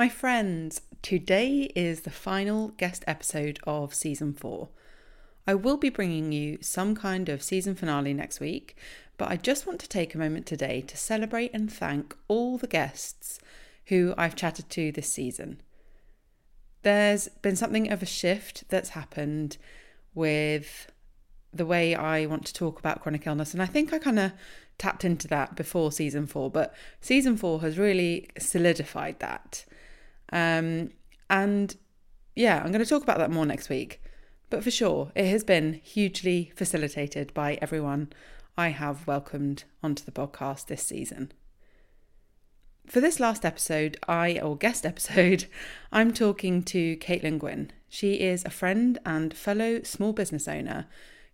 My friends, today is the final guest episode of season four. I will be bringing you some kind of season finale next week, but I just want to take a moment today to celebrate and thank all the guests who I've chatted to this season. There's been something of a shift that's happened with the way I want to talk about chronic illness, and I think I kind of tapped into that before season four, but season four has really solidified that. Um, and yeah, I'm going to talk about that more next week. But for sure, it has been hugely facilitated by everyone I have welcomed onto the podcast this season. For this last episode, I, or guest episode, I'm talking to Caitlin Gwynn. She is a friend and fellow small business owner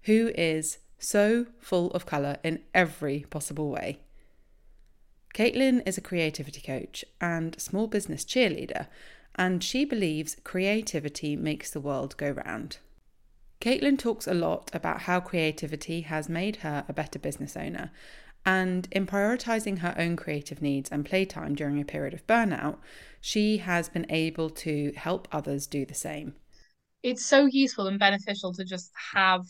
who is so full of colour in every possible way. Caitlin is a creativity coach and small business cheerleader, and she believes creativity makes the world go round. Caitlin talks a lot about how creativity has made her a better business owner, and in prioritizing her own creative needs and playtime during a period of burnout, she has been able to help others do the same. It's so useful and beneficial to just have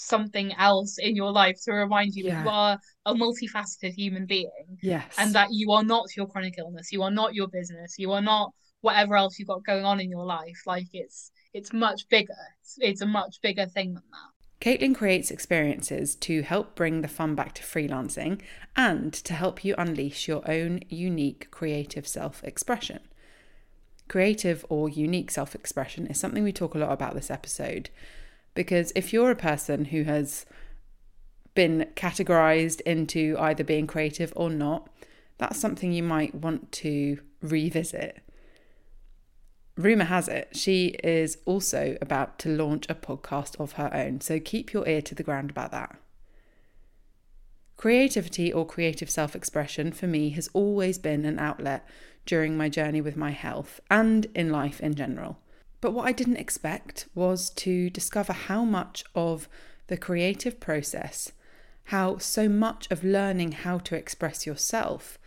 something else in your life to remind you Yeah. that you are a multifaceted human being Yes. and that you are not your chronic illness you are not your business you are not whatever else you've got going on in your life like it's it's much bigger it's, it's a much bigger thing than that Caitlin creates experiences to help bring the fun back to freelancing and to help you unleash your own unique creative self expression. Creative or unique self expression is something we talk a lot about this episode because if you're a person who has been categorized into either being creative or not, that's something you might want to revisit. Rumour has it, she is also about to launch a podcast of her own, so keep your ear to the ground about that. Creativity or creative self expression for me has always been an outlet during my journey with my health and in life in general. But what I didn't expect was to discover how much of the creative process, how so much of learning how to express yourself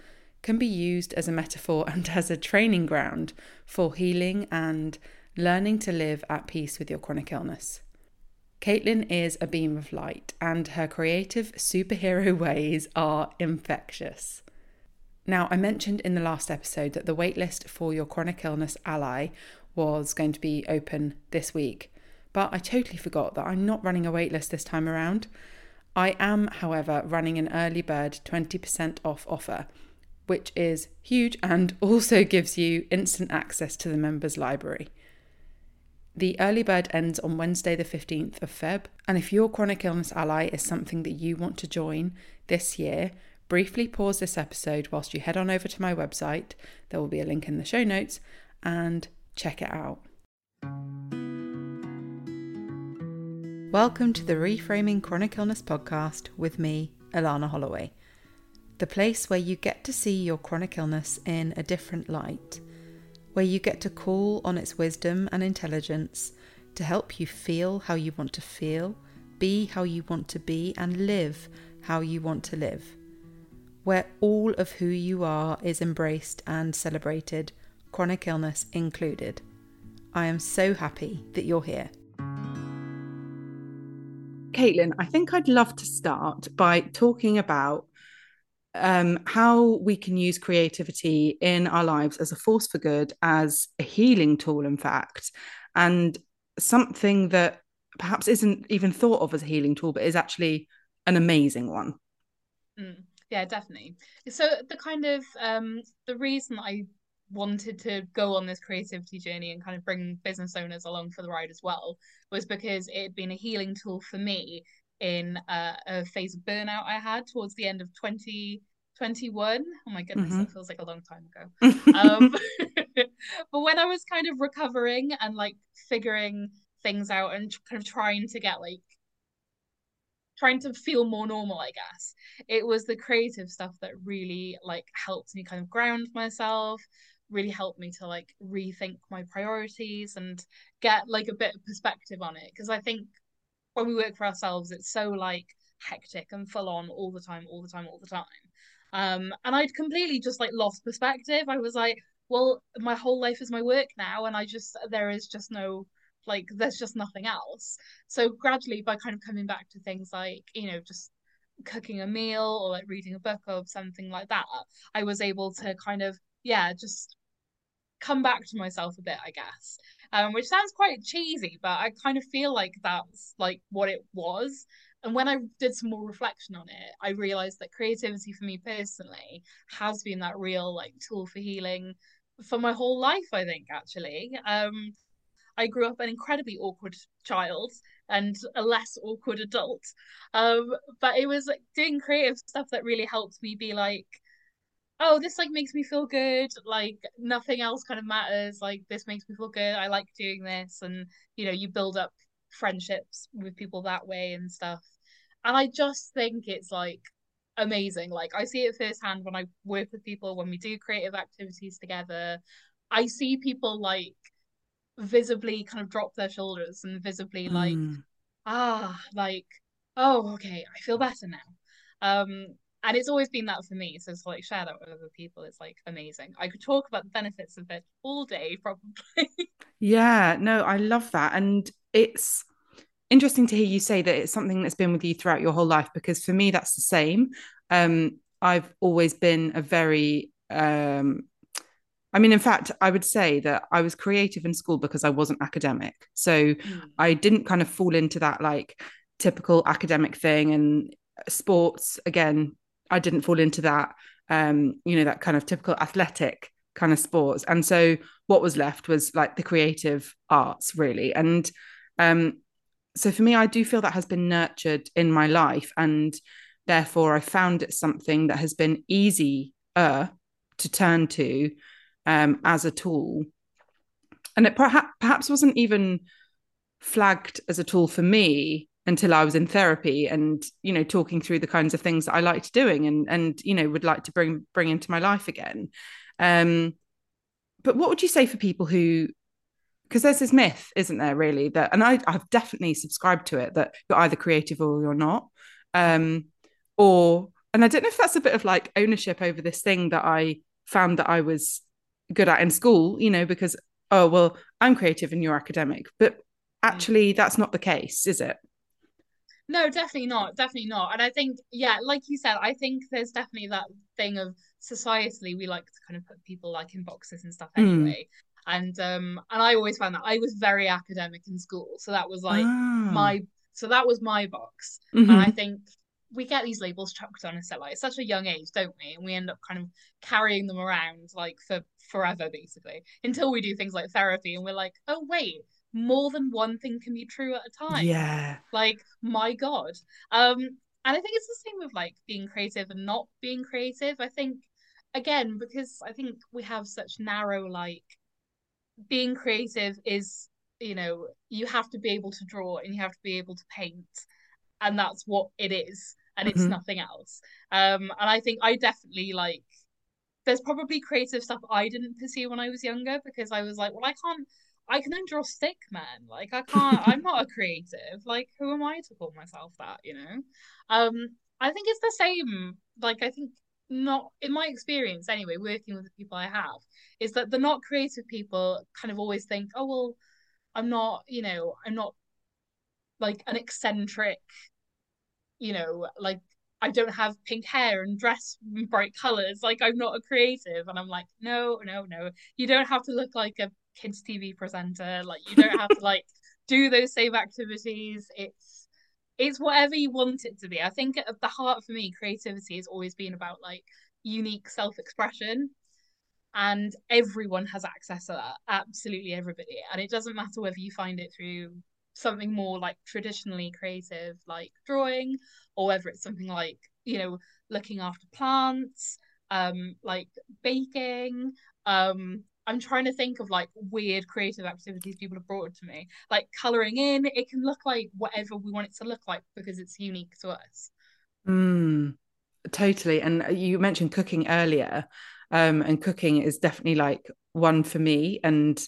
can be used as a metaphor and as a training ground for healing and learning to live at peace with your chronic illness. Caitlin is a beam of light, and her creative superhero ways are infectious. Now, I mentioned in the last episode that the waitlist for your chronic illness ally was going to be open this week, but I totally forgot that I'm not running a waitlist this time around. I am, however, running an early bird 20% off offer, which is huge and also gives you instant access to the members' library. The early bird ends on Wednesday, the 15th of Feb. And if your chronic illness ally is something that you want to join this year, briefly pause this episode whilst you head on over to my website. There will be a link in the show notes and check it out. Welcome to the Reframing Chronic Illness podcast with me, Alana Holloway. The place where you get to see your chronic illness in a different light where you get to call on its wisdom and intelligence to help you feel how you want to feel, be how you want to be, and live how you want to live. Where all of who you are is embraced and celebrated, chronic illness included. I am so happy that you're here. Caitlin, I think I'd love to start by talking about um, how we can use creativity in our lives as a force for good, as a healing tool, in fact, and something that perhaps isn't even thought of as a healing tool, but is actually an amazing one. Mm, yeah, definitely. So the kind of um, the reason I wanted to go on this creativity journey and kind of bring business owners along for the ride as well was because it had been a healing tool for me in uh, a phase of burnout I had towards the end of 2021. Oh my goodness, mm-hmm. that feels like a long time ago. um, but when I was kind of recovering and like figuring things out and kind of trying to get like trying to feel more normal i guess it was the creative stuff that really like helped me kind of ground myself really helped me to like rethink my priorities and get like a bit of perspective on it because i think when we work for ourselves, it's so like hectic and full on all the time, all the time, all the time. Um, and I'd completely just like lost perspective. I was like, well, my whole life is my work now, and I just there is just no like there's just nothing else. So gradually, by kind of coming back to things like you know just cooking a meal or like reading a book or something like that, I was able to kind of yeah just come back to myself a bit, I guess um, which sounds quite cheesy, but I kind of feel like that's like what it was. And when I did some more reflection on it, I realized that creativity for me personally has been that real like tool for healing for my whole life, I think, actually. Um, I grew up an incredibly awkward child and a less awkward adult. Um, but it was like doing creative stuff that really helped me be like oh, this like makes me feel good. Like nothing else kind of matters. Like this makes me feel good. I like doing this, and you know, you build up friendships with people that way and stuff. And I just think it's like amazing. Like I see it firsthand when I work with people when we do creative activities together. I see people like visibly kind of drop their shoulders and visibly like mm. ah like oh okay I feel better now. Um and it's always been that for me so to like share that with other people it's like amazing i could talk about the benefits of it all day probably yeah no i love that and it's interesting to hear you say that it's something that's been with you throughout your whole life because for me that's the same um i've always been a very um I mean, in fact, I would say that I was creative in school because I wasn't academic. So mm. I didn't kind of fall into that like typical academic thing and sports again I didn't fall into that, um, you know, that kind of typical athletic kind of sports. And so what was left was like the creative arts, really. And um, so for me, I do feel that has been nurtured in my life. And therefore, I found it something that has been easier to turn to um, as a tool. And it perhaps, perhaps wasn't even flagged as a tool for me until I was in therapy and you know talking through the kinds of things that I liked doing and and you know would like to bring bring into my life again. Um, but what would you say for people who because there's this myth, isn't there, really, that and I, I've definitely subscribed to it that you're either creative or you're not. Um, or and I don't know if that's a bit of like ownership over this thing that I found that I was good at in school, you know, because oh well, I'm creative and you're academic. But mm. actually that's not the case, is it? No, definitely not. Definitely not. And I think, yeah, like you said, I think there's definitely that thing of societally we like to kind of put people like in boxes and stuff Hmm. anyway. And um and I always found that I was very academic in school. So that was like Ah. my so that was my box. Mhm. And I think we get these labels chucked on us at like such a young age, don't we? And we end up kind of carrying them around like for forever, basically, until we do things like therapy and we're like, oh wait, more than one thing can be true at a time. yeah. Like, my God. Um, and I think it's the same with like being creative and not being creative. I think again, because I think we have such narrow like being creative is, you know, you have to be able to draw and you have to be able to paint. And that's what it is. And it's Mhm. nothing else. Um, and I think I definitely like there's probably creative stuff I didn't pursue when I was younger because I was like, well, I can't I can only draw stick man. Like I can't I'm not a creative. Like who am I to call myself that, you know? Um I think it's the same. Like I think not in my experience anyway, working with the people I have, is that the not creative people kind of always think, oh well, I'm not, you know, I'm not like an eccentric, you know, like I don't have pink hair and dress in bright colors. Like I'm not a creative. And I'm like, no, no, no. You don't have to look like a kids TV presenter. Like you don't have to like do those same activities. It's it's whatever you want it to be. I think at the heart for me, creativity has always been about like unique self-expression. And everyone has access to that. Absolutely everybody. And it doesn't matter whether you find it through something more like traditionally creative, like drawing, or whether it's something like, you know, looking after plants, um, like baking. Um, I'm trying to think of like weird creative activities people have brought to me. Like coloring in, it can look like whatever we want it to look like because it's unique to us. Mm, totally. And uh, you mentioned cooking earlier. Um, and cooking is definitely like one for me. And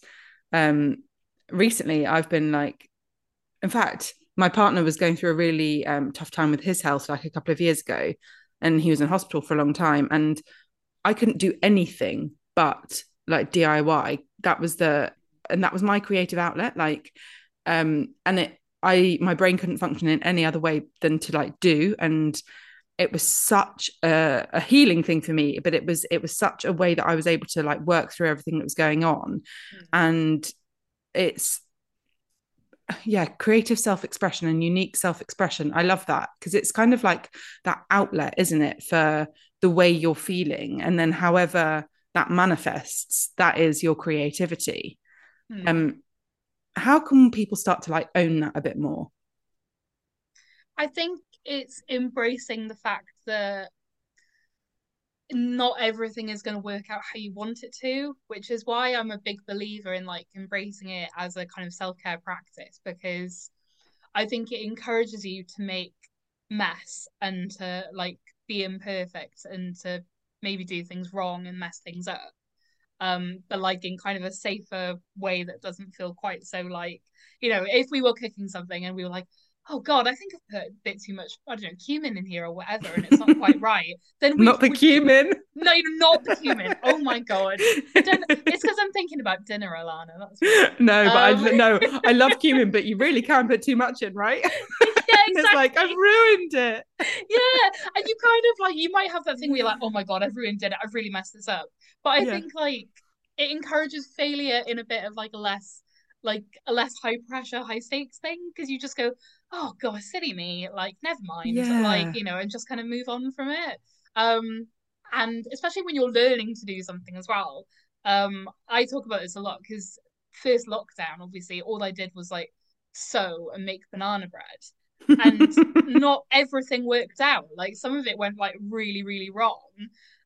um, recently I've been like, in fact, my partner was going through a really um, tough time with his health like a couple of years ago, and he was in hospital for a long time. And I couldn't do anything but like DIY. That was the, and that was my creative outlet. Like, um, and it, I, my brain couldn't function in any other way than to like do. And it was such a, a healing thing for me but it was it was such a way that i was able to like work through everything that was going on Mm. and it's yeah creative self-expression and unique self-expression. I love that because it's kind of like that outlet isn't it for the way you're feeling and then however that manifests that is your creativity. Hmm. um how can people start to like own that a bit more? I think it's embracing the fact that not everything is going to work out how you want it to, which is why I'm a big believer in like embracing it as a kind of self-care practice because I think it encourages you to make mess and to like be imperfect and to maybe do things wrong and mess things up. Um, but like in kind of a safer way that doesn't feel quite so like, you know, if we were cooking something and we were like, oh god, I think I've put a bit too much, I don't know, cumin in here or whatever, and it's not quite right. Then we not the we- cumin No, not the cumin. Oh my god. It's because I'm thinking about dinner, Alana. That's no, but Um, I no, I love cumin, but you really can put too much in, right? yeah, And it's like I've ruined it. yeah, and you kind of like you might have that thing where you're like, oh my god, I've ruined dinner. I've really messed this up. But I Yeah. think like it encourages failure in a bit of like a less like a less high pressure, high stakes thing because you just go, oh god, silly me, like never mind, Yeah. like you know, and just kind of move on from it. Um, and especially when you're learning to do something as well. Um, I talk about this a lot because first lockdown, obviously, all I did was like sew and make banana bread and not everything worked out. Like some of it went like really, really wrong,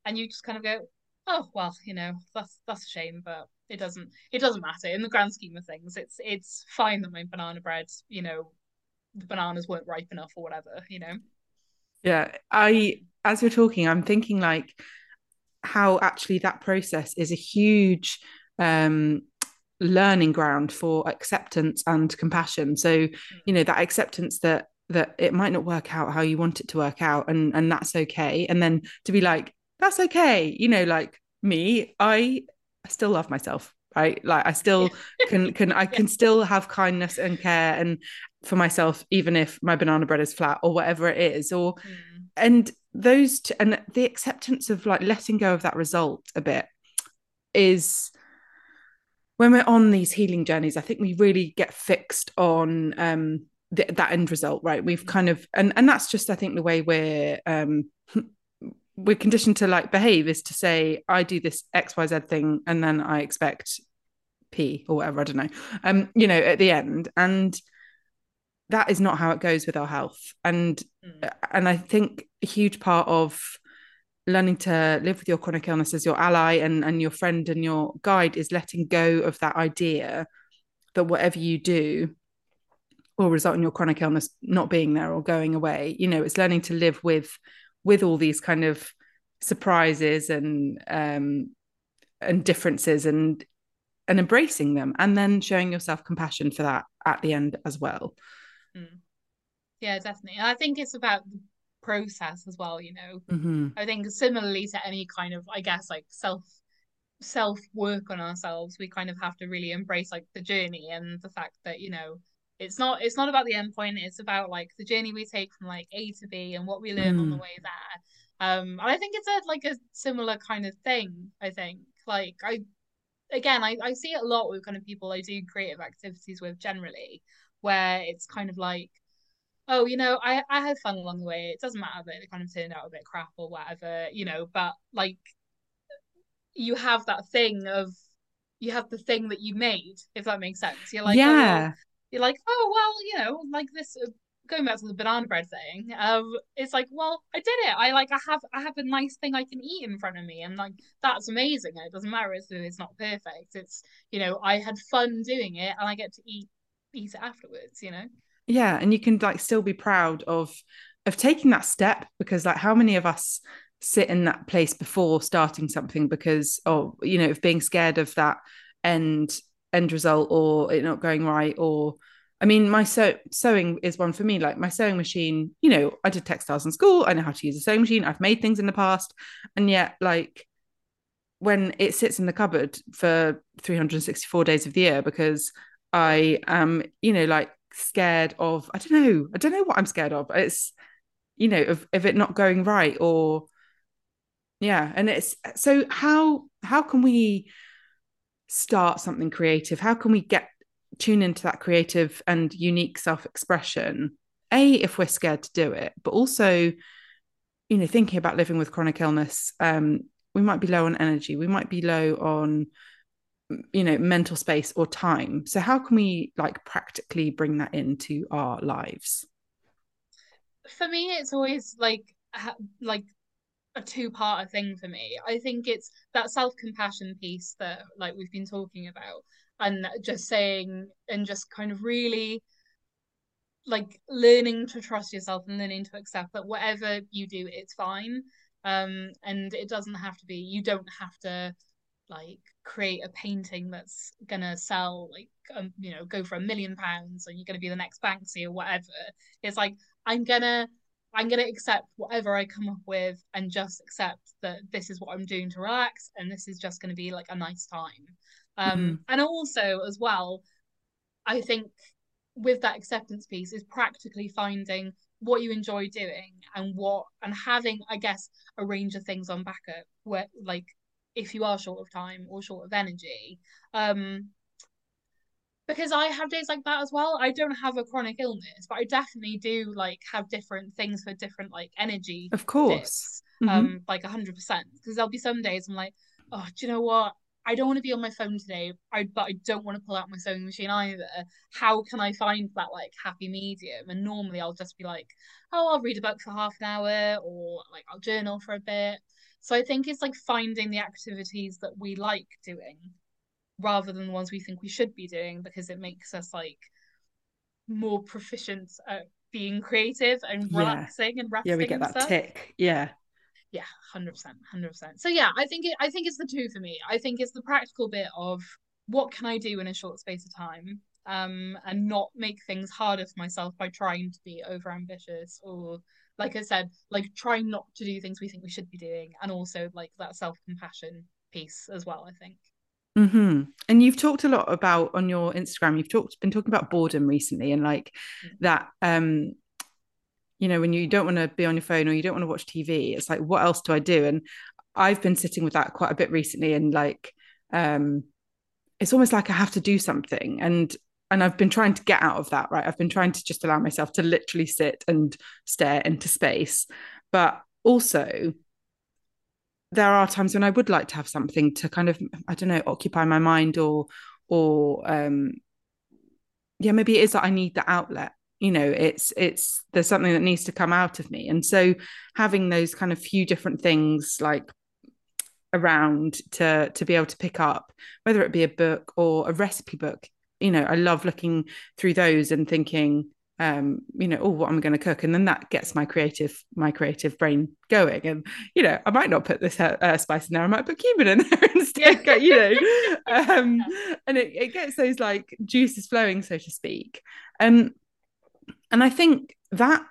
and you just kind of go, "Oh well, you know, that's that's a shame, but it doesn't it doesn't matter in the grand scheme of things. It's it's fine that my banana bread, you know, the bananas weren't ripe enough or whatever, you know." Yeah, I as you're talking, I'm thinking like how actually that process is a huge um learning ground for acceptance and compassion. So, you know, that acceptance that that it might not work out how you want it to work out and and that's okay. And then to be like, that's okay, you know, like me, I I still love myself. Right like i still can can i can still have kindness and care and for myself even if my banana bread is flat or whatever it is or mm. and those t- and the acceptance of like letting go of that result a bit is when we're on these healing journeys i think we really get fixed on um th- that end result right we've mm. kind of and and that's just i think the way we're um we're conditioned to like behave is to say i do this xyz thing and then i expect p or whatever i don't know. Um you know at the end. And that is not how it goes with our health. And mm. and i think a huge part of learning to live with your chronic illness as your ally and and your friend and your guide is letting go of that idea that whatever you do will result in your chronic illness not being there or going away. You know it's learning to live with with all these kind of surprises and um and differences and and embracing them and then showing yourself compassion for that at the end as well mm. yeah definitely i think it's about the process as well you know mm-hmm. i think similarly to any kind of i guess like self self work on ourselves we kind of have to really embrace like the journey and the fact that you know it's not it's not about the end point it's about like the journey we take from like a to b and what we learn mm. on the mm. way there um and i think it's a like a similar kind of thing i think like i again I, I see it a lot with kind of people i do creative activities with generally where it's kind of like oh you know i i had fun along the way it doesn't matter that it kind of turned out a bit crap or whatever you know but like you have that thing of you have the thing that you made if that makes sense you're like yeah oh, you're like, oh well, you know, like this. Uh, going back to the banana bread thing, um, it's like, well, I did it. I like, I have, I have a nice thing I can eat in front of me, and like that's amazing. It doesn't matter if it's not perfect. It's, you know, I had fun doing it, and I get to eat, eat it afterwards. You know. Yeah, and you can like still be proud of of taking that step because like how many of us sit in that place before starting something because or you know of being scared of that end end result or it not going right or I mean, my sew- sewing is one for me. Like my sewing machine, you know, I did textiles in school. I know how to use a sewing machine. I've made things in the past, and yet, like, when it sits in the cupboard for 364 days of the year because I am, you know, like scared of. I don't know. I don't know what I'm scared of. It's, you know, of of it not going right or, yeah. And it's so how how can we start something creative? How can we get tune into that creative and unique self-expression? A, if we're scared to do it, but also, you know, thinking about living with chronic illness, um, we might be low on energy, we might be low on you know mental space or time so how can we like practically bring that into our lives for me it's always like like a two-part thing for me. I think it's that self-compassion piece that like we've been talking about and just saying and just kind of really like learning to trust yourself and learning to accept that whatever you do it's fine. Um and it doesn't have to be. You don't have to like create a painting that's gonna sell like um, you know go for a million pounds and you're gonna be the next Banksy or whatever. It's like I'm gonna I'm going to accept whatever I come up with and just accept that this is what I'm doing to relax and this is just going to be like a nice time. Um, mm-hmm. And also, as well, I think with that acceptance piece is practically finding what you enjoy doing and what and having, I guess, a range of things on backup where, like, if you are short of time or short of energy. Um, because I have days like that as well. I don't have a chronic illness, but I definitely do like have different things for different like energy. Of course. Mm-hmm. Um, like hundred percent. Because there'll be some days I'm like, oh, do you know what? I don't want to be on my phone today, I but I don't want to pull out my sewing machine either. How can I find that like happy medium? And normally I'll just be like, oh, I'll read a book for half an hour or like I'll journal for a bit. So I think it's like finding the activities that we like doing rather than the ones we think we should be doing because it makes us like more proficient at being creative and relaxing yeah. and resting. Yeah, we get that stuff. tick. Yeah. Yeah, hundred percent, hundred percent. So yeah, I think it. I think it's the two for me. I think it's the practical bit of what can I do in a short space of time, um, and not make things harder for myself by trying to be over ambitious or, like I said, like trying not to do things we think we should be doing, and also like that self compassion piece as well. I think. Mm-hmm. And you've talked a lot about on your Instagram, you've talked been talking about boredom recently and like that um you know when you don't want to be on your phone or you don't want to watch TV it's like what else do I do? And I've been sitting with that quite a bit recently and like um it's almost like I have to do something. And and I've been trying to get out of that right? I've been trying to just allow myself to literally sit and stare into space. But also there are times when I would like to have something to kind of I don't know occupy my mind or or um yeah maybe it is that I need the outlet you know it's it's there's something that needs to come out of me. And so having those kind of few different things like around to to be able to pick up whether it be a book or a recipe book you know i love looking through those and thinking um you know oh what i'm going to cook? And then that gets my creative my creative brain going and you know i might not put this uh, uh spice in there i might put cumin in there instead yeah. you know um and it, it gets those like juices flowing so to speak. Um and i think that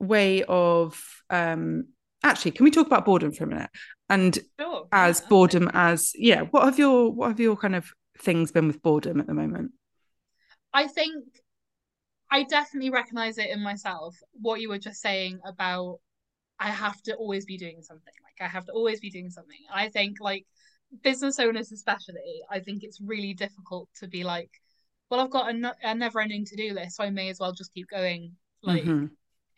way of um actually can we talk about boredom for a minute? And sure, as yeah, boredom as yeah what have your what have your kind of things been with boredom at the moment? I think i definitely recognize it in myself what you were just saying about i have to always be doing something like i have to always be doing something. I think like business owners especially i think it's really difficult to be like well i've got a, a never ending to do list so i may as well just keep going like mm-hmm.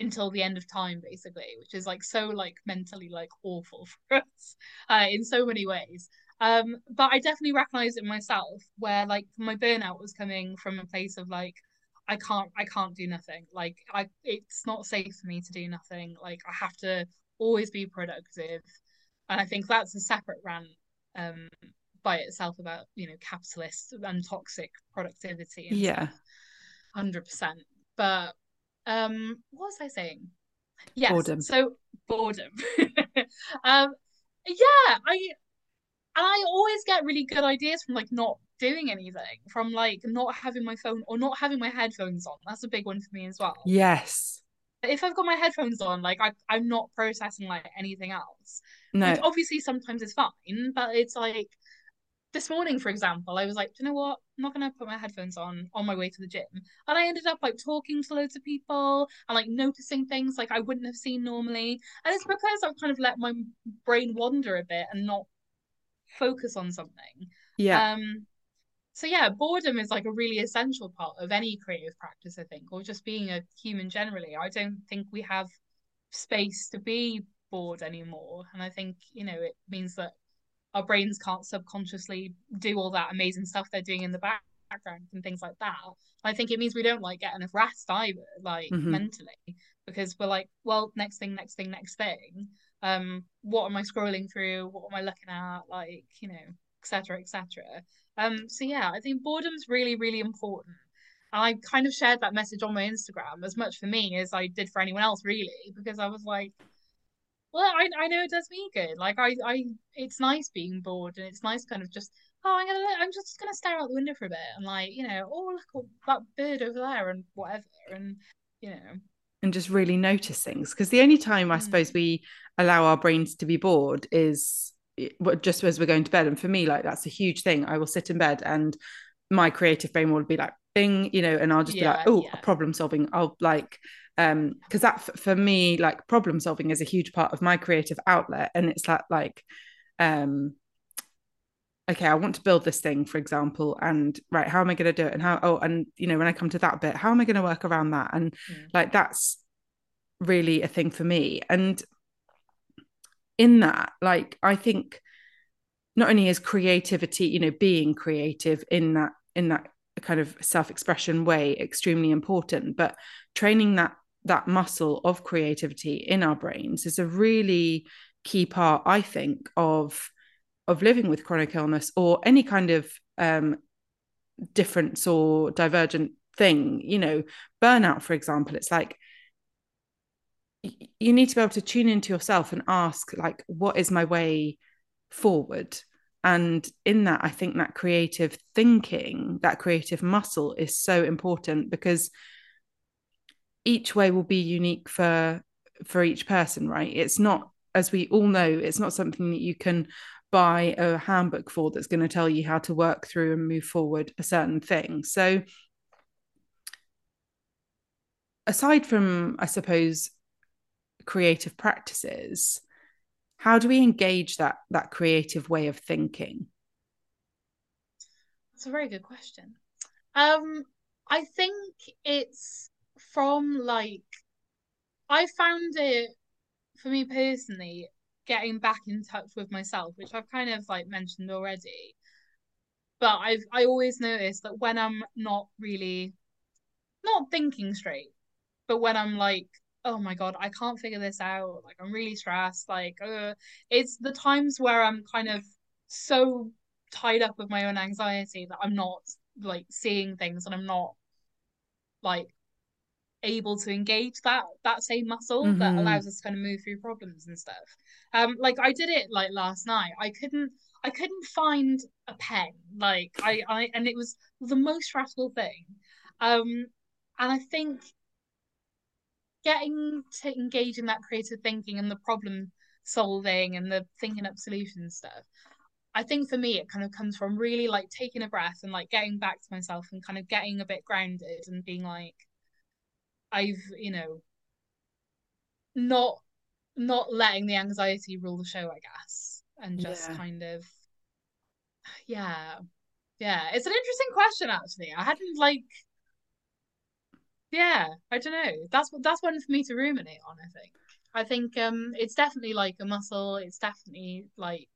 until the end of time basically which is like so like mentally like awful for us uh, in so many ways. Um but i definitely recognize it myself where like my burnout was coming from a place of like i can't i can't do nothing. Like i it's not safe for me to do nothing. Like i have to always be productive. And i think that's a separate rant um by itself about you know capitalist and toxic productivity and yeah. 100% but um what was i saying? Yes boredom. so boredom. Um yeah i and i always get really good ideas from like not doing anything from like not having my phone or not having my headphones on that's a big one for me as well yes if i've got my headphones on like I, i'm not processing like anything else no Which obviously sometimes it's fine but it's like this morning, for example, I was like, you know what? I'm not gonna put my headphones on on my way to the gym, and I ended up like talking to loads of people and like noticing things like I wouldn't have seen normally, and it's because I've kind of let my brain wander a bit and not focus on something. Yeah. Um. So yeah, boredom is like a really essential part of any creative practice, I think, or just being a human generally. I don't think we have space to be bored anymore, and I think you know it means that our brains can't subconsciously do all that amazing stuff they're doing in the background and things like that. I think it means we don't like get enough rest either, like mm-hmm. mentally, because we're like, well, next thing, next thing, next thing. Um, what am I scrolling through? What am I looking at? Like, you know, etc. etc. Um, so yeah, I think boredom's really, really important. And I kind of shared that message on my Instagram as much for me as I did for anyone else, really, because I was like, well, I I know it does me good. Like I I it's nice being bored and it's nice kind of just oh I'm gonna I'm just gonna stare out the window for a bit and like you know oh look that bird over there and whatever and you know and just really notice things because the only time I mm. suppose we allow our brains to be bored is just as we're going to bed and for me like that's a huge thing. I will sit in bed and my creative brain will be like bing you know and I'll just yeah, be like oh yeah. problem solving. I'll like um because that f- for me like problem solving is a huge part of my creative outlet and it's that like um okay i want to build this thing for example and right how am i going to do it? And how oh and you know when i come to that bit how am i going to work around that? And mm. like that's really a thing for me. And in that like i think not only is creativity you know being creative in that in that kind of self-expression way extremely important but training that that muscle of creativity in our brains is a really key part i think of of living with chronic illness or any kind of um, difference or divergent thing. You know burnout for example it's like you need to be able to tune into yourself and ask like what is my way forward and in that i think that creative thinking that creative muscle is so important because each way will be unique for for each person right it's not as we all know it's not something that you can buy a handbook for that's going to tell you how to work through and move forward a certain thing. So, aside from, I suppose, creative practices, how do we engage that that creative way of thinking? That's a very good question. Um, I think it's from like I found it for me personally getting back in touch with myself, which I've kind of like mentioned already. But I've I always notice that when I'm not really not thinking straight, but when I'm like, oh my god, I can't figure this out, like I'm really stressed, like uh, it's the times where I'm kind of so tied up with my own anxiety that I'm not like seeing things and I'm not like able to engage that that same muscle mm-hmm. that allows us to kind of move through problems and stuff. Um, like I did it like last night. I couldn't I couldn't find a pen. Like I I and it was the most stressful thing. Um, and I think getting to engage in that creative thinking and the problem solving and the thinking up solutions stuff I think for me, it kind of comes from really like taking a breath and like getting back to myself and kind of getting a bit grounded and being like, I've, you know, not not letting the anxiety rule the show, I guess, and just yeah. kind of, yeah, yeah. It's an interesting question, actually. I hadn't like, yeah, I don't know. That's that's one for me to ruminate on. I think. I think um, it's definitely like a muscle. It's definitely like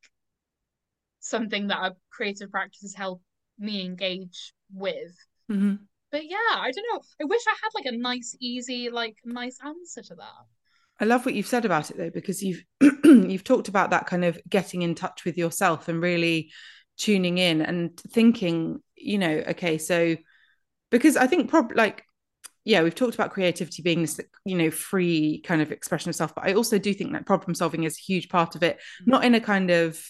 something that a creative practice has helped me engage with. Mm-hmm. But yeah, I don't know. I wish I had like a nice, easy, like nice answer to that. I love what you've said about it though, because you've you've talked about that kind of getting in touch with yourself and really tuning in and thinking, you know, okay, so because I think probably like yeah, we've talked about creativity being this, you know, free kind of expression of self, but I also do think that problem solving is a huge part of it, mm-hmm. not in a kind of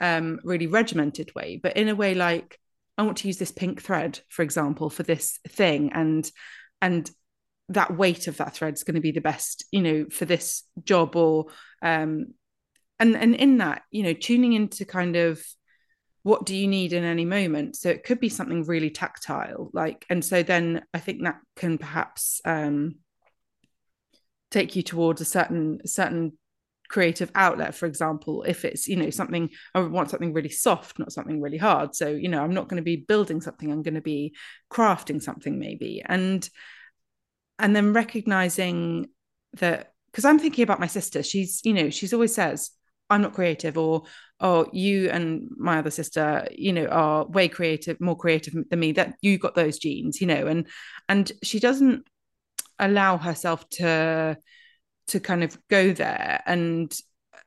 um, really regimented way, but in a way like I want to use this pink thread, for example, for this thing, and and that weight of that thread is going to be the best, you know, for this job or um, and and in that, you know, tuning into kind of what do you need in any moment? So it could be something really tactile like and so then i think that can perhaps um take you towards a certain certain creative outlet. For example if it's you know something i want something really soft not something really hard. So you know i'm not going to be building something i'm going to be crafting something maybe. And and then recognizing that because i'm thinking about my sister she's you know she's always says i'm not creative or oh you and my other sister you know are way creative more creative than me that you got those genes you know and and she doesn't allow herself to to kind of go there and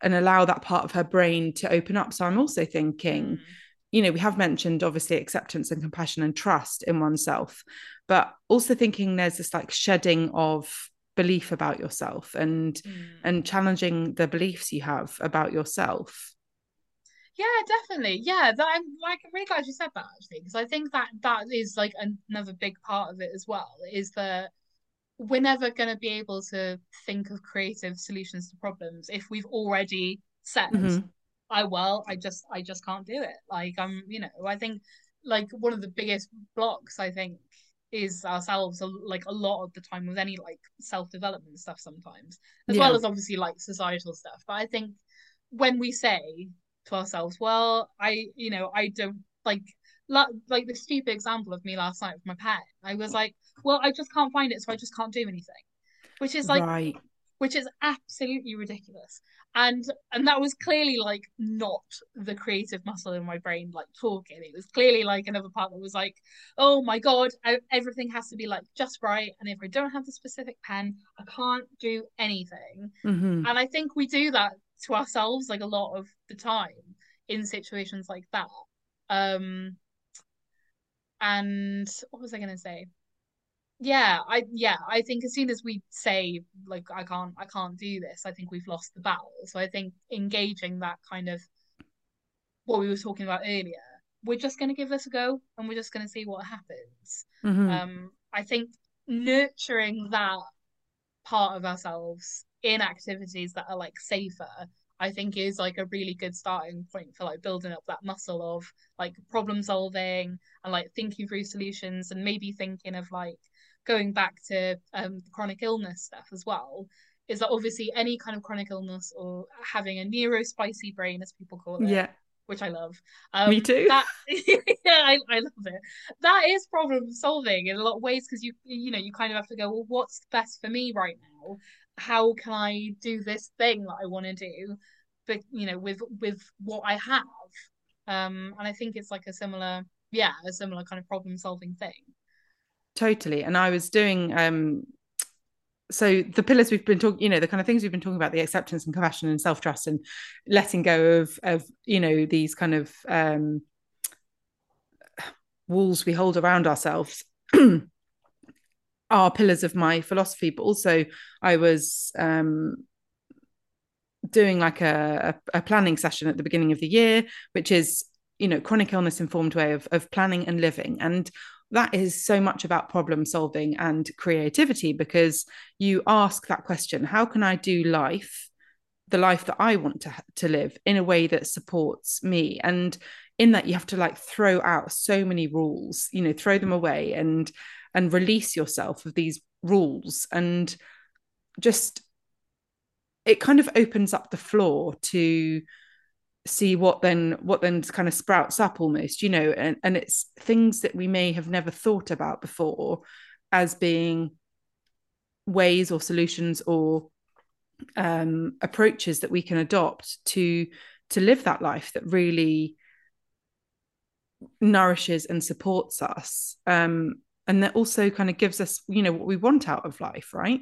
and allow that part of her brain to open up so i'm also thinking mm. you know we have mentioned obviously acceptance and compassion and trust in oneself but also thinking there's this like shedding of belief about yourself and mm. and challenging the beliefs you have about yourself yeah definitely yeah that i'm like I'm really glad you said that actually because i think that that is like another big part of it as well is that we're never going to be able to think of creative solutions to problems if we've already said mm-hmm. i well i just i just can't do it like i'm you know i think like one of the biggest blocks i think is ourselves like a lot of the time with any like self-development stuff sometimes as yeah. well as obviously like societal stuff but i think when we say to ourselves well i you know i don't like like the stupid example of me last night with my pet i was like well, I just can't find it, so I just can't do anything. Which is like right. Which is absolutely ridiculous. And and that was clearly like not the creative muscle in my brain like talking. It was clearly like another part that was like, oh my god, I, everything has to be like just right. And if I don't have the specific pen, I can't do anything. Mm-hmm. And I think we do that to ourselves like a lot of the time in situations like that. Um and what was I gonna say? Yeah i yeah i think as soon as we say like i can't i can't do this i think we've lost the battle so i think engaging that kind of what we were talking about earlier we're just going to give this a go and we're just going to see what happens mm-hmm. um i think nurturing that part of ourselves in activities that are like safer I think is like a really good starting point for like building up that muscle of like problem solving and like thinking through solutions and maybe thinking of like going back to um chronic illness stuff as well is that obviously any kind of chronic illness or having a neurospicy brain as people call it yeah which I love. Um, Me too. That, yeah, I, I love it. That is problem solving in a lot of ways because you you know you kind of have to go, well, what's best for me right now? How can I do this thing that I want to do? But you know, with with what I have, um, and I think it's like a similar, yeah, a similar kind of problem solving thing. Totally. And I was doing um so the pillars we've been talking you know the kind of things we've been talking about the acceptance and compassion and self-trust and letting go of of you know these kind of um walls we hold around ourselves are pillars of my philosophy but also i was um doing like a, a, a planning session at the beginning of the year which is you know chronic illness informed way of, of planning and living and that is so much about problem solving and creativity because you ask that question how can i do life the life that i want to to live in a way that supports me? And in that you have to like throw out so many rules you know throw them away and and release yourself of these rules. And just it kind of opens up the floor to see what then what then kind of sprouts up almost you know and, and it's things that we may have never thought about before as being ways or solutions or um, approaches that we can adopt to to live that life that really nourishes and supports us um, and that also kind of gives us you know what we want out of life right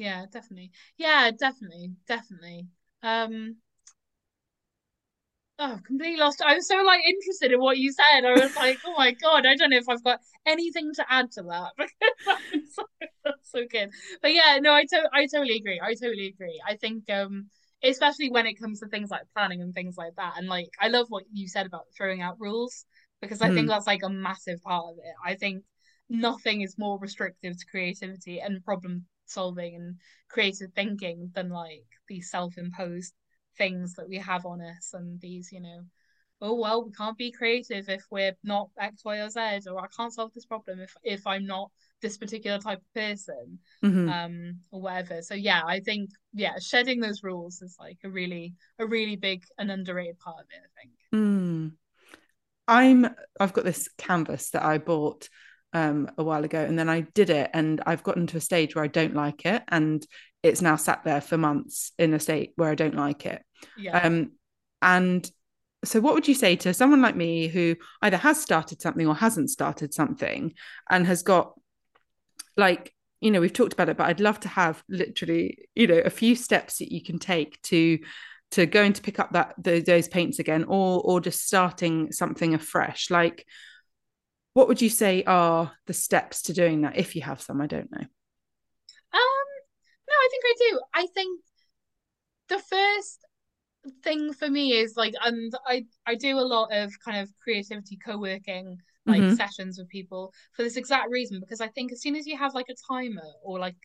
Yeah, definitely. Yeah, definitely, definitely. Um Oh, completely lost. I was so like interested in what you said. I was like, oh my god, I don't know if I've got anything to add to that because so, that's so good. But yeah, no, I to- I totally agree. I totally agree. I think um especially when it comes to things like planning and things like that. And like I love what you said about throwing out rules because I mm. think that's like a massive part of it. I think nothing is more restrictive to creativity and problem solving and creative thinking than like these self-imposed things that we have on us and these you know oh well we can't be creative if we're not x y or z or i can't solve this problem if if i'm not this particular type of person mm-hmm. um or whatever so yeah i think yeah shedding those rules is like a really a really big and underrated part of it i think mm. i'm i've got this canvas that i bought um, a while ago, and then I did it, and I've gotten to a stage where I don't like it, and it's now sat there for months in a state where I don't like it. Yeah. Um, and so, what would you say to someone like me who either has started something or hasn't started something, and has got like you know we've talked about it, but I'd love to have literally you know a few steps that you can take to to going to pick up that those, those paints again or or just starting something afresh like what would you say are the steps to doing that if you have some? I don't know. Um no i think i do. I think the first thing for me is like and i i do a lot of kind of creativity co-working like Mhm. sessions with people for this exact reason because i think as soon as you have like a timer or like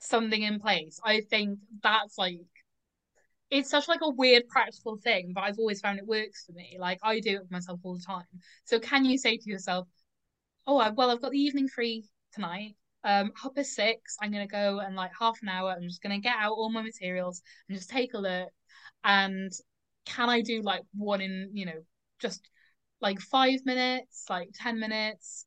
something in place i think that's like it's such like a weird practical thing but i've always found it works for me. Like i do it with myself all the time. So can you say to yourself oh I, well i've got the evening free tonight. Um at six i'm gonna go and like half an hour i'm just gonna get out all my materials and just take a look. And can i do like one in you know just like five minutes like 10 minutes?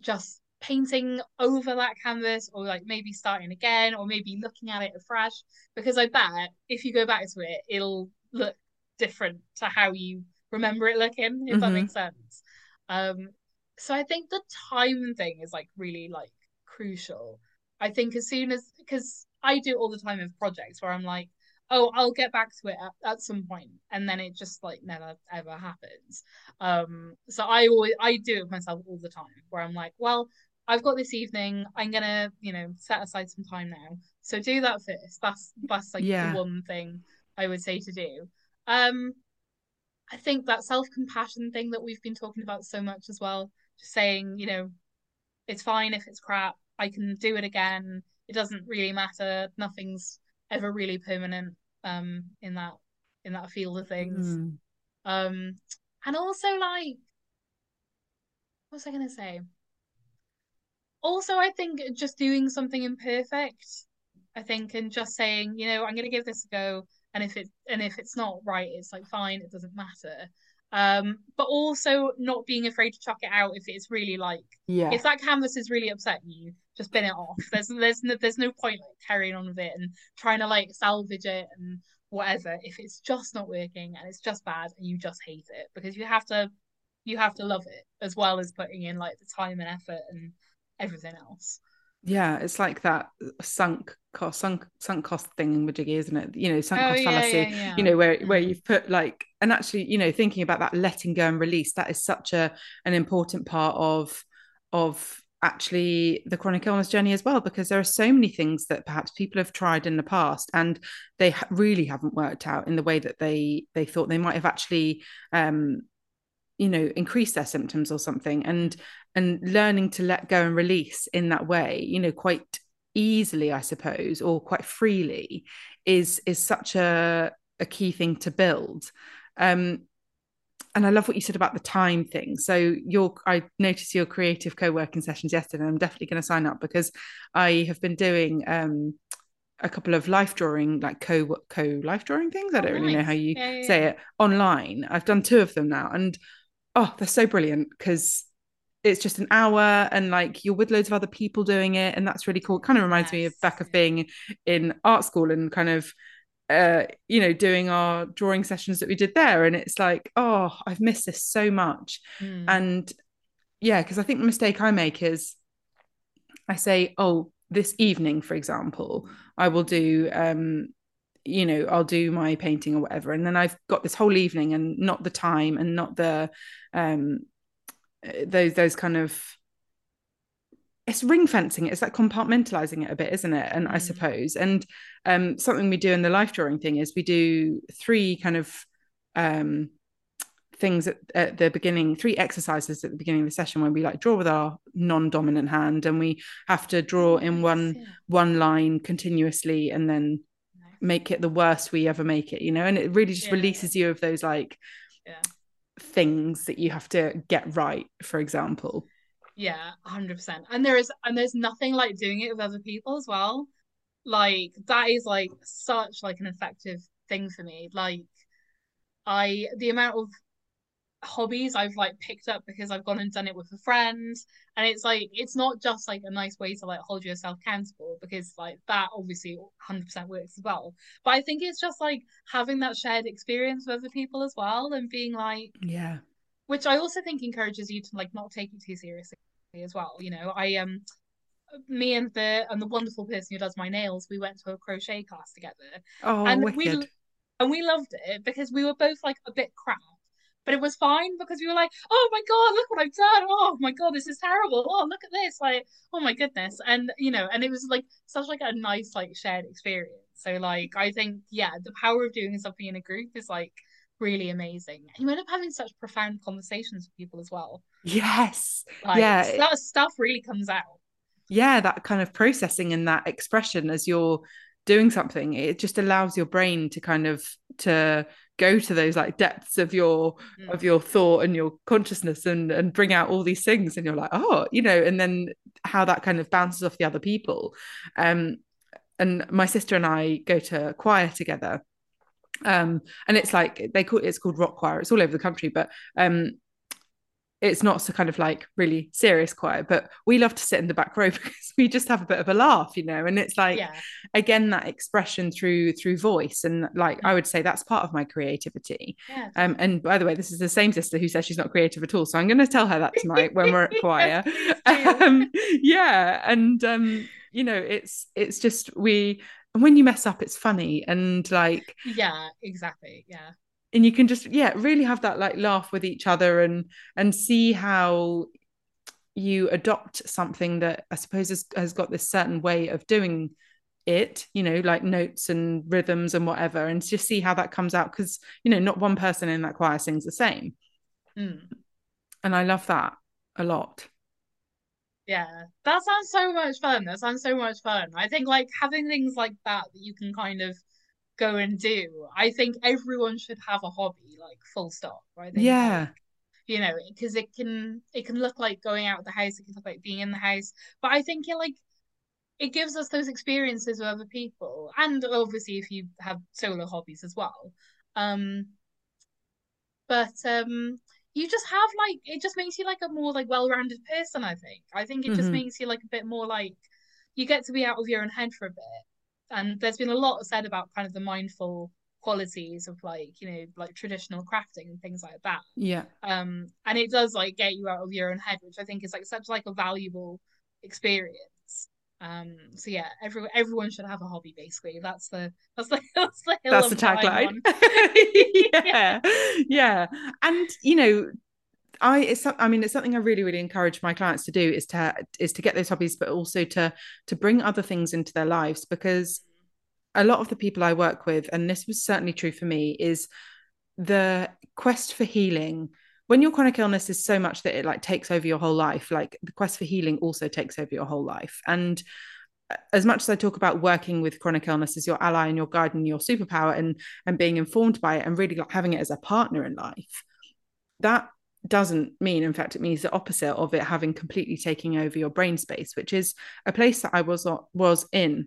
Just painting over that canvas or like maybe starting again or maybe looking at it afresh? Because i bet if you go back to it it'll look different to how you remember it looking if that Mhm. makes sense. Um so i think the time thing is like really like crucial. I think as soon as because i do it all the time with projects where i'm like oh i'll get back to it at, at some point and then it just like never ever happens. Um so i always i do it myself all the time where i'm like well i've got this evening. I'm gonna you know set aside some time now. So do that first. That's that's like Yeah. the one thing i would say to do. Um i think that self-compassion thing that we've been talking about so much as well just saying you know it's fine if it's crap. I can do it again. It doesn't really matter. Nothing's ever really permanent um in that in that field of things. Mm. um and also like what was i going to say? Also i think just doing something imperfect i think and just saying you know i'm going to give this a go and if it and if it's not right it's like fine it doesn't matter um but also not being afraid to chuck it out if it's really like yeah. if that canvas is really upsetting you just bin it off. There's there's no, there's no point like carrying on with it and trying to like salvage it and whatever if it's just not working and it's just bad and you just hate it because you have to you have to love it as well as putting in like the time and effort and everything else yeah it's like that sunk cost sunk sunk cost thing in Majiggy, isn't it you know sunk Oh, cost yeah, fallacy yeah, yeah. you know where where Mhm. you've put like and actually you know thinking about that letting go and release that is such a an important part of of actually the chronic illness journey as well because there are so many things that perhaps people have tried in the past and they ha- really haven't worked out in the way that they they thought they might have actually um you know increased their symptoms or something and and learning to let go and release in that way you know quite easily i suppose or quite freely is is such a a key thing to build um and I love what you said about the time thing. So your I noticed your creative co-working sessions yesterday. And I'm definitely going to sign up because I have been doing um a couple of life drawing like co co life drawing things. I Oh, don't really know how you Yeah, yeah, say yeah. it online. I've done two of them now and oh, they're so brilliant because it's just an hour and like you're with loads of other people doing it and that's really cool. It kind of reminds me of back of being in art school and kind of uh you know doing our drawing sessions that we did there and it's like oh I've missed this so much Mm. and yeah because I think the mistake I make is I say oh this evening for example I will do um you know I'll do my painting or whatever and then I've got this whole evening and not the time and not the um those those kind of it's ring fencing it's like compartmentalizing it a bit isn't it and i Mm. suppose and um something we do in the life drawing thing is we do three kind of um things at, at the beginning three exercises at the beginning of the session where we like draw with our non-dominant hand and we have to draw in one yeah. one line continuously and then make it the worst we ever make it you know and it really just Yeah, yeah. releases you of those like Yeah. Things that you have to get right for example Yeah, hundred percent. And there is and there's nothing like doing it with other people as well. Like that is like such like an effective thing for me. Like I the amount of hobbies I've like picked up because I've gone and done it with a friend. And it's like it's not just like a nice way to like hold yourself accountable because like that obviously 100% works as well. But I think it's just like having that shared experience with other people as well and being like yeah. Which I also think encourages you to like not take it too seriously as well. You know, I um me and the and the wonderful person who does my nails, we went to a crochet class together. Oh, and wicked. we and we loved it because we were both like a bit crap but it was fine because we were like, oh my god, look what I've done. Oh my god, this is terrible. Oh, look at this. Like, oh my goodness. And you know, and it was like such like a nice like shared experience. So like I think, yeah, the power of doing something in a group is like really amazing. And you end up having such profound conversations with people as well. Yes. Like, yeah. That stuff really comes out. Yeah, that kind of processing and that expression as you're doing something, it just allows your brain to kind of to go to those like depths of your mm. of your thought and your consciousness and and bring out all these things and you're like oh you know and then how that kind of bounces off the other people. Um and my sister and I go to choir together. Um and it's like they call it's called rock choir. It's all over the country but um it's not so kind of like really serious quiet but we love to sit in the back row because we just have a bit of a laugh you know and it's like yeah. again that expression through through voice. And like i would say that's part of my creativity. Yeah. um and by the way this is the same sister who says she's not creative at all. So i'm going to tell her that tonight when we're at choir. Um, yeah. And um you know it's it's just we And when you mess up it's funny. And like yeah exactly. Yeah and you can just yeah really have that like laugh with each other and and see how you adopt something that i suppose has, has got this certain way of doing it you know like notes and rhythms and whatever and just see how that comes out because you know not one person in that choir sings the same. Mm. and i love that a lot. Yeah that sounds so much fun that sounds so much fun. I think like having things like that that you can kind of go and do. I think everyone should have a hobby, like full stop. Right? Yeah. Like, you know, because it can it can look like going out of the house, it can look like being in the house. But I think it like it gives us those experiences with other people. And obviously if you have solo hobbies as well. Um but um you just have like it just makes you like a more like well-rounded person i think i think it mm-hmm. just makes you like a bit more like you get to be out of your own head for a bit and there's been a lot said about kind of the mindful qualities of like you know like traditional crafting and things like that. Yeah. Um and it does like get you out of your own head which i think is like such like a valuable experience. Um so yeah everyone everyone should have a hobby basically. That's the that's the that's the, that's the tagline. yeah. Yeah. And you know I it's I mean it's something I really really encourage my clients to do is to is to get those hobbies but also to to bring other things into their lives because a lot of the people I work with and this was certainly true for me is the quest for healing. When your chronic illness is so much that it like takes over your whole life like the quest for healing also takes over your whole life. And uh, as much as I talk about working with chronic illness as your ally and your guide and your superpower and and being informed by it and really like having it as a partner in life that doesn't mean in fact it means the opposite of it having completely taking over your brain space which is a place that i was not was in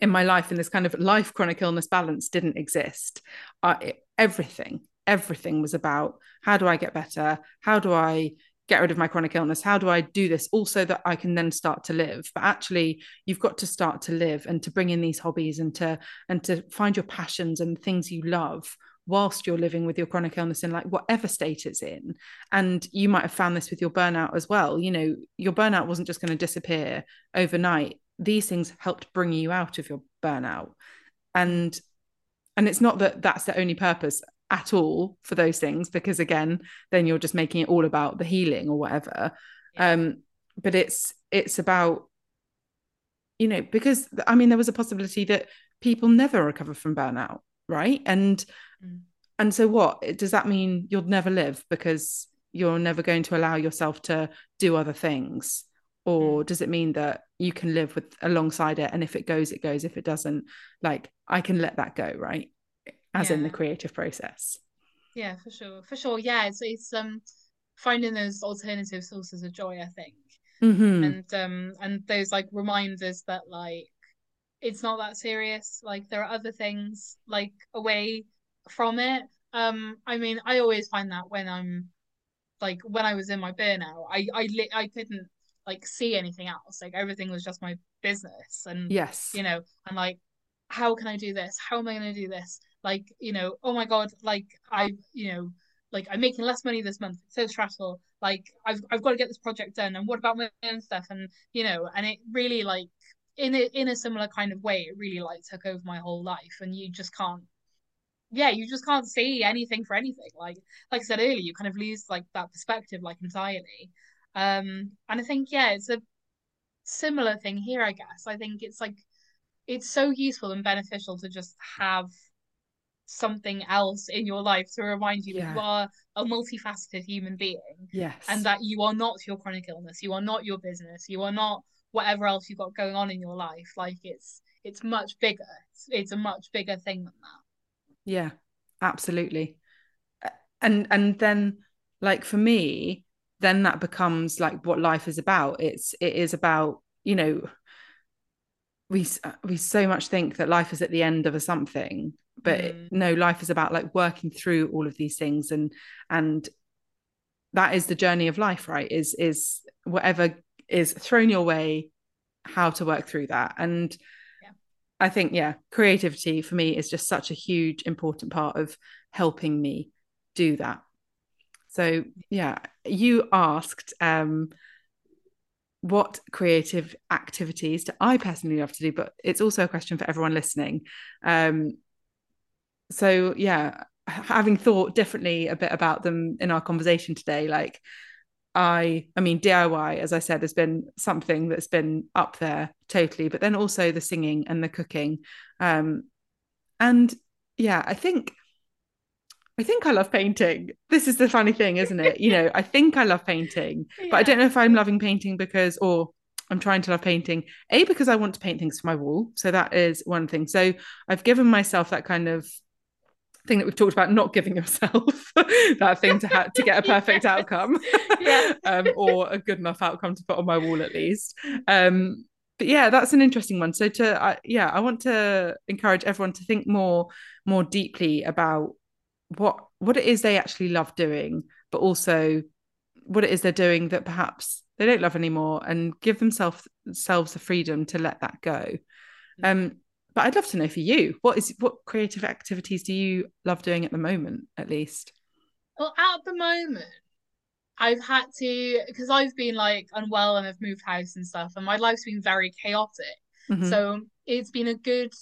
in my life and this kind of life chronic illness balance didn't exist. Everything everything was about how do i get better? How do i get rid of my chronic illness? How do i do this? Also that i can then start to live. But actually you've got to start to live and to bring in these hobbies and to and to find your passions and things you love whilst you're living with your chronic illness in like whatever state it's in. And you might have found this with your burnout as well. You know your burnout wasn't just going to disappear overnight. These things helped bring you out of your burnout. And and it's not that that's the only purpose at all for those things because again then you're just making it all about the healing or whatever. Yeah. um but it's it's about you know because i mean there was a possibility that people never recover from burnout right? And mm. and so what? Does that mean you'll never live because you're never going to allow yourself to do other things? Or mm. does it mean that you can live with alongside it and if it goes it goes. If it doesn't like i can let that go right? As yeah. in the creative process. Yeah for sure. For sure yeah. It's it's um finding those alternative sources of joy i think. Mm-hmm. and um and those like reminders that like it's not that serious. Like there are other things like away from it. Um, I mean, I always find that when I'm like when I was in my burnout, I I li- I couldn't like see anything else. Like everything was just my business, and yes, you know, and like, how can I do this? How am I going to do this? Like, you know, oh my god, like I, you know, like I'm making less money this month. It's so stressful. Like I've I've got to get this project done. And what about my own stuff? And you know, and it really like in a in a similar kind of way, it really like took over my whole life. And you just can't yeah, you just can't see anything for anything. Like like I said earlier, you kind of lose like that perspective like entirely. Um and I think yeah, it's a similar thing here, I guess. I think it's like it's so useful and beneficial to just have something else in your life to remind you yeah. that you are a multifaceted human being. Yes. And that you are not your chronic illness, you are not your business, you are not whatever else you've got going on in your life. Like it's it's much bigger. It's, it's a much bigger thing than that. Yeah, absolutely. And and then like for me, then that becomes like what life is about. It's it is about, you know, we we so much think that life is at the end of a something, but mm. no, life is about like working through all of these things and and that is the journey of life, right? Is is whatever is thrown your way, how to work through that. And I think, yeah, creativity for me is just such a huge, important part of helping me do that. So, yeah, you asked um, what creative activities do I personally love to do, but it's also a question for everyone listening. Um, so, yeah, having thought differently a bit about them in our conversation today, like I I mean DIY as I said has been something that's been up there totally but then also the singing and the cooking. Um and yeah I think I think I love painting. This is the funny thing isn't it? You know I think I love painting yeah. but I don't know if I'm loving painting because or I'm trying to love painting a because I want to paint things for my wall. So that is one thing. So I've given myself that kind of thing that we've talked about not giving yourself that thing to have to get a perfect outcome yeah. um, or a good enough outcome to put on my wall at least um, but yeah that's an interesting one so to uh, yeah i want to encourage everyone to think more more deeply about what what it is they actually love doing but also what it is they're doing that perhaps they don't love anymore and give themselves themselves the freedom to let that go mm. um but I'd love to know for you, what is what creative activities do you love doing at the moment, at least? Well, at the moment, I've had to because I've been like unwell and I've moved house and stuff, and my life's been very chaotic. Mm-hmm. So it's been a good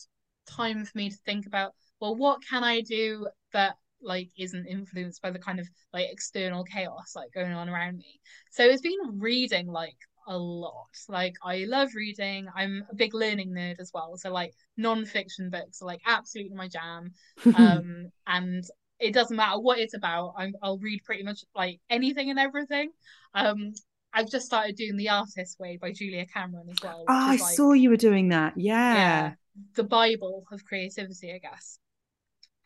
time for me to think about, well, what can I do that like isn't influenced by the kind of like external chaos like going on around me. So it's been reading like a lot. Like I love reading. I'm a big learning nerd as well. So like non-fiction books are like absolutely my jam. Um and it doesn't matter what it's about. i will read pretty much like anything and everything. Um I've just started doing The Artist Way by Julia Cameron as well. Oh, I like, saw you were doing that. Yeah. Yeah. The Bible of creativity, I guess.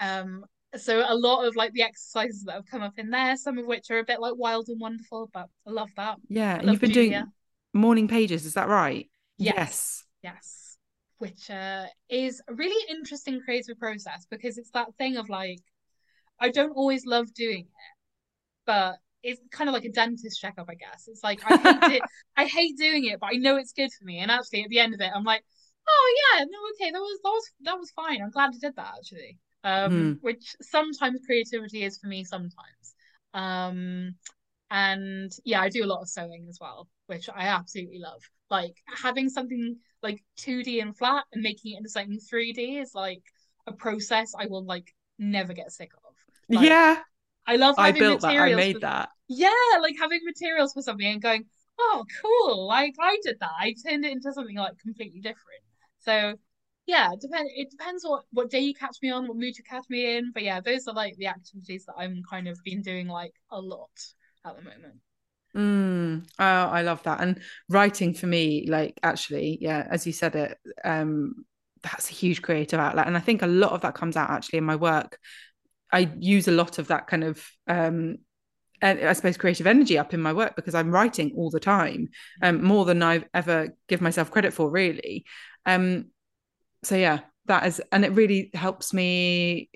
Um so a lot of like the exercises that have come up in there, some of which are a bit like wild and wonderful, but I love that. Yeah, love you've been Julia. doing morning pages is that right? Yes. Yes, yes. which uh, is a really interesting creative process because it's that thing of like i don't always love doing it but it's kind of like a dentist checkup i guess. It's like i hate it. I hate doing it but i know it's good for me. And actually at the end of it i'm like oh yeah no okay that was that was that was fine. I'm glad i did that actually. Um mm. which sometimes creativity is for me sometimes. Um and yeah i do a lot of sewing as well which i absolutely love. Like having something like 2d and flat and making it into something 3d is like a process i will like never get sick of. Like, yeah. I love i built that. I made for, that. Yeah like having materials for something and going oh cool like i did that. I turned it into something like completely different. So yeah it depends it depends what what day you catch me on what mood you catch me in. But yeah those are like the activities that i'm kind of been doing like a lot at the moment. Mm, oh, I love that. And writing for me, like actually, yeah, as you said it, um, that's a huge creative outlet. And I think a lot of that comes out actually in my work. I use a lot of that kind of um I suppose creative energy up in my work because I'm writing all the time, um, more than I've ever give myself credit for, really. Um, so yeah, that is, and it really helps me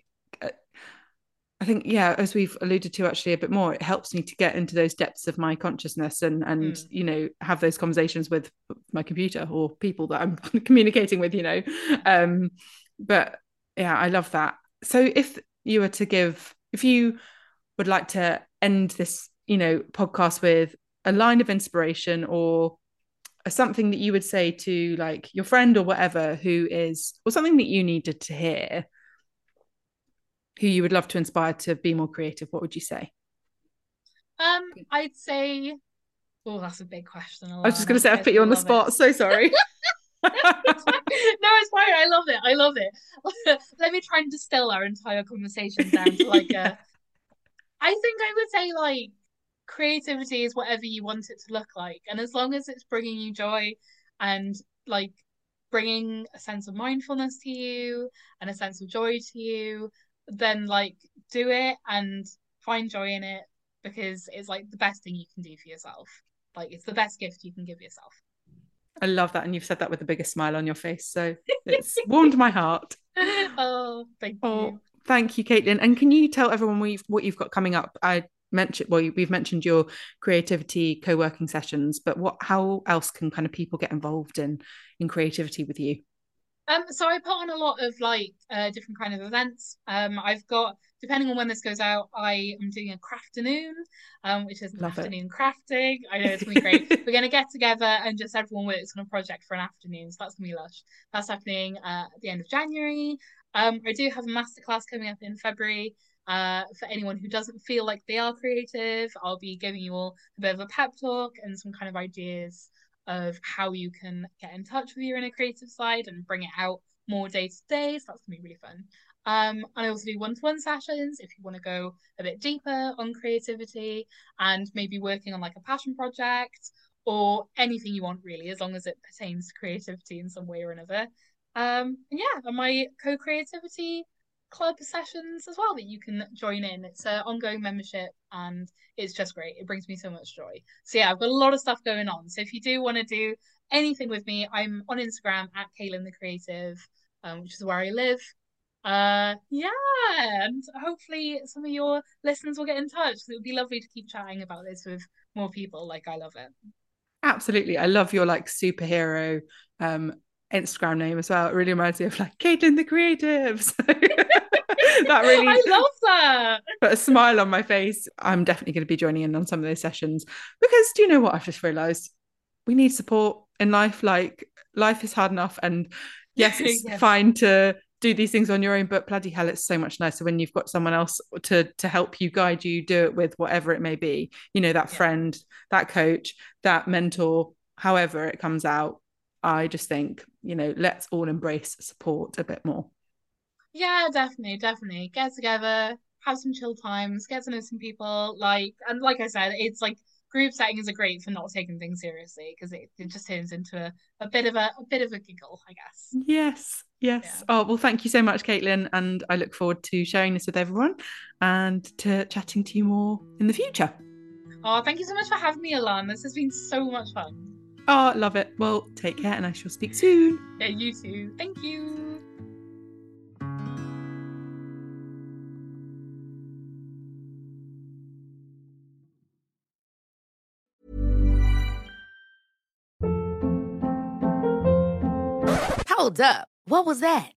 I think, yeah, as we've alluded to actually a bit more, it helps me to get into those depths of my consciousness and and Mm. you know have those conversations with my computer or people that I'm communicating with, you know. Um, but yeah, I love that. So if you were to give, if you would like to end this, you know, podcast with a line of inspiration or something that you would say to like your friend or whatever who is or something that you needed to hear who you would love to inspire to be more creative what would you say Um, I'd say, oh, that's a big question. i was just going to say i put you on the spot so sorry no, it's fine. I love it. I love it. Let me try and distill our entire conversation down to like a. I think I would say like creativity is whatever you want it to look like, and as long as it's bringing you joy and like bringing a sense of mindfulness to you and a sense of joy to you, then like do it and find joy in it because it's like the best thing you can do for yourself. Like it's the best gift you can give yourself. i love that and you've said that with the biggest smile on your face so it's warmed my heart oh, thank oh you. thank you caitlin and can you tell everyone what you've, what you've got coming up i mentioned well we've mentioned your creativity co-working sessions but what how else can kind of people get involved in in creativity with you Um, so I put on a lot of like uh, different kind of events. Um, I've got depending on when this goes out, I am doing a crafternoon, um, which is an Love it. afternoon crafting. I know it's gonna be great. We're gonna get together and just everyone works on a project for an afternoon, so that's gonna be lush. That's happening uh, at the end of January. Um, I do have a masterclass coming up in February. Uh, for anyone who doesn't feel like they are creative, I'll be giving you all a bit of a pep talk and some kind of ideas of how you can get in touch with your inner creative side and bring it out more day to day. So that's gonna be really fun. Um, and I also do one-to-one sessions if you want to go a bit deeper on creativity and maybe working on like a passion project or anything you want really, as long as it pertains to creativity in some way or another. Um, and yeah, and my co-creativity club sessions as well that you can join in. It's an ongoing membership and it's just great. It brings me so much joy. So yeah, I've got a lot of stuff going on. So if you do want to do anything with me, I'm on Instagram at Kaylin the Creative, um, which is where I live. Uh yeah, and hopefully some of your listeners will get in touch. It would be lovely to keep chatting about this with more people. Like I love it. Absolutely. I love your like superhero um Instagram name as well. It really reminds me of like Caitlin the Creative. So that really I love that. put a smile on my face. I'm definitely going to be joining in on some of those sessions because do you know what I've just realized? We need support in life. Like life is hard enough and yes, it's Yes. fine to do these things on your own, but bloody hell, it's so much nicer when you've got someone else to to help you guide you, do it with whatever it may be. You know, that Yeah. friend, that coach, that mentor, however it comes out. I just think, you know, let's all embrace support a bit more. Yeah, definitely, definitely. Get together, have some chill times, get to know some people. Like, and like I said, it's like group settings are great for not taking things seriously because it, it just turns into a, a bit of a, a bit of a giggle, I guess. Yes, yes. Yeah. Oh, well, thank you so much, Caitlin. And I look forward to sharing this with everyone and to chatting to you more in the future. Oh, thank you so much for having me, Alan. This has been so much fun. Oh, love it. Well, take care and I shall speak soon. Yeah, you too. Thank you. Hold up. What was that?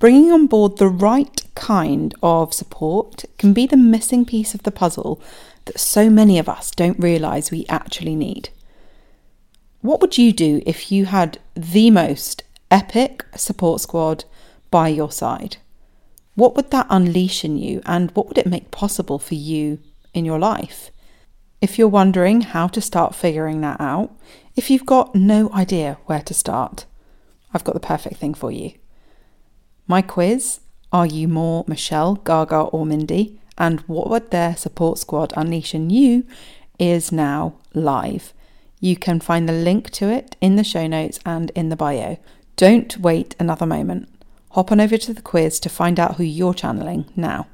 Bringing on board the right kind of support can be the missing piece of the puzzle that so many of us don't realise we actually need. What would you do if you had the most epic support squad by your side? What would that unleash in you and what would it make possible for you in your life? If you're wondering how to start figuring that out, if you've got no idea where to start, I've got the perfect thing for you. My quiz, Are You More Michelle, Gaga, or Mindy? and What Would Their Support Squad Unleash in You is now live. You can find the link to it in the show notes and in the bio. Don't wait another moment. Hop on over to the quiz to find out who you're channeling now.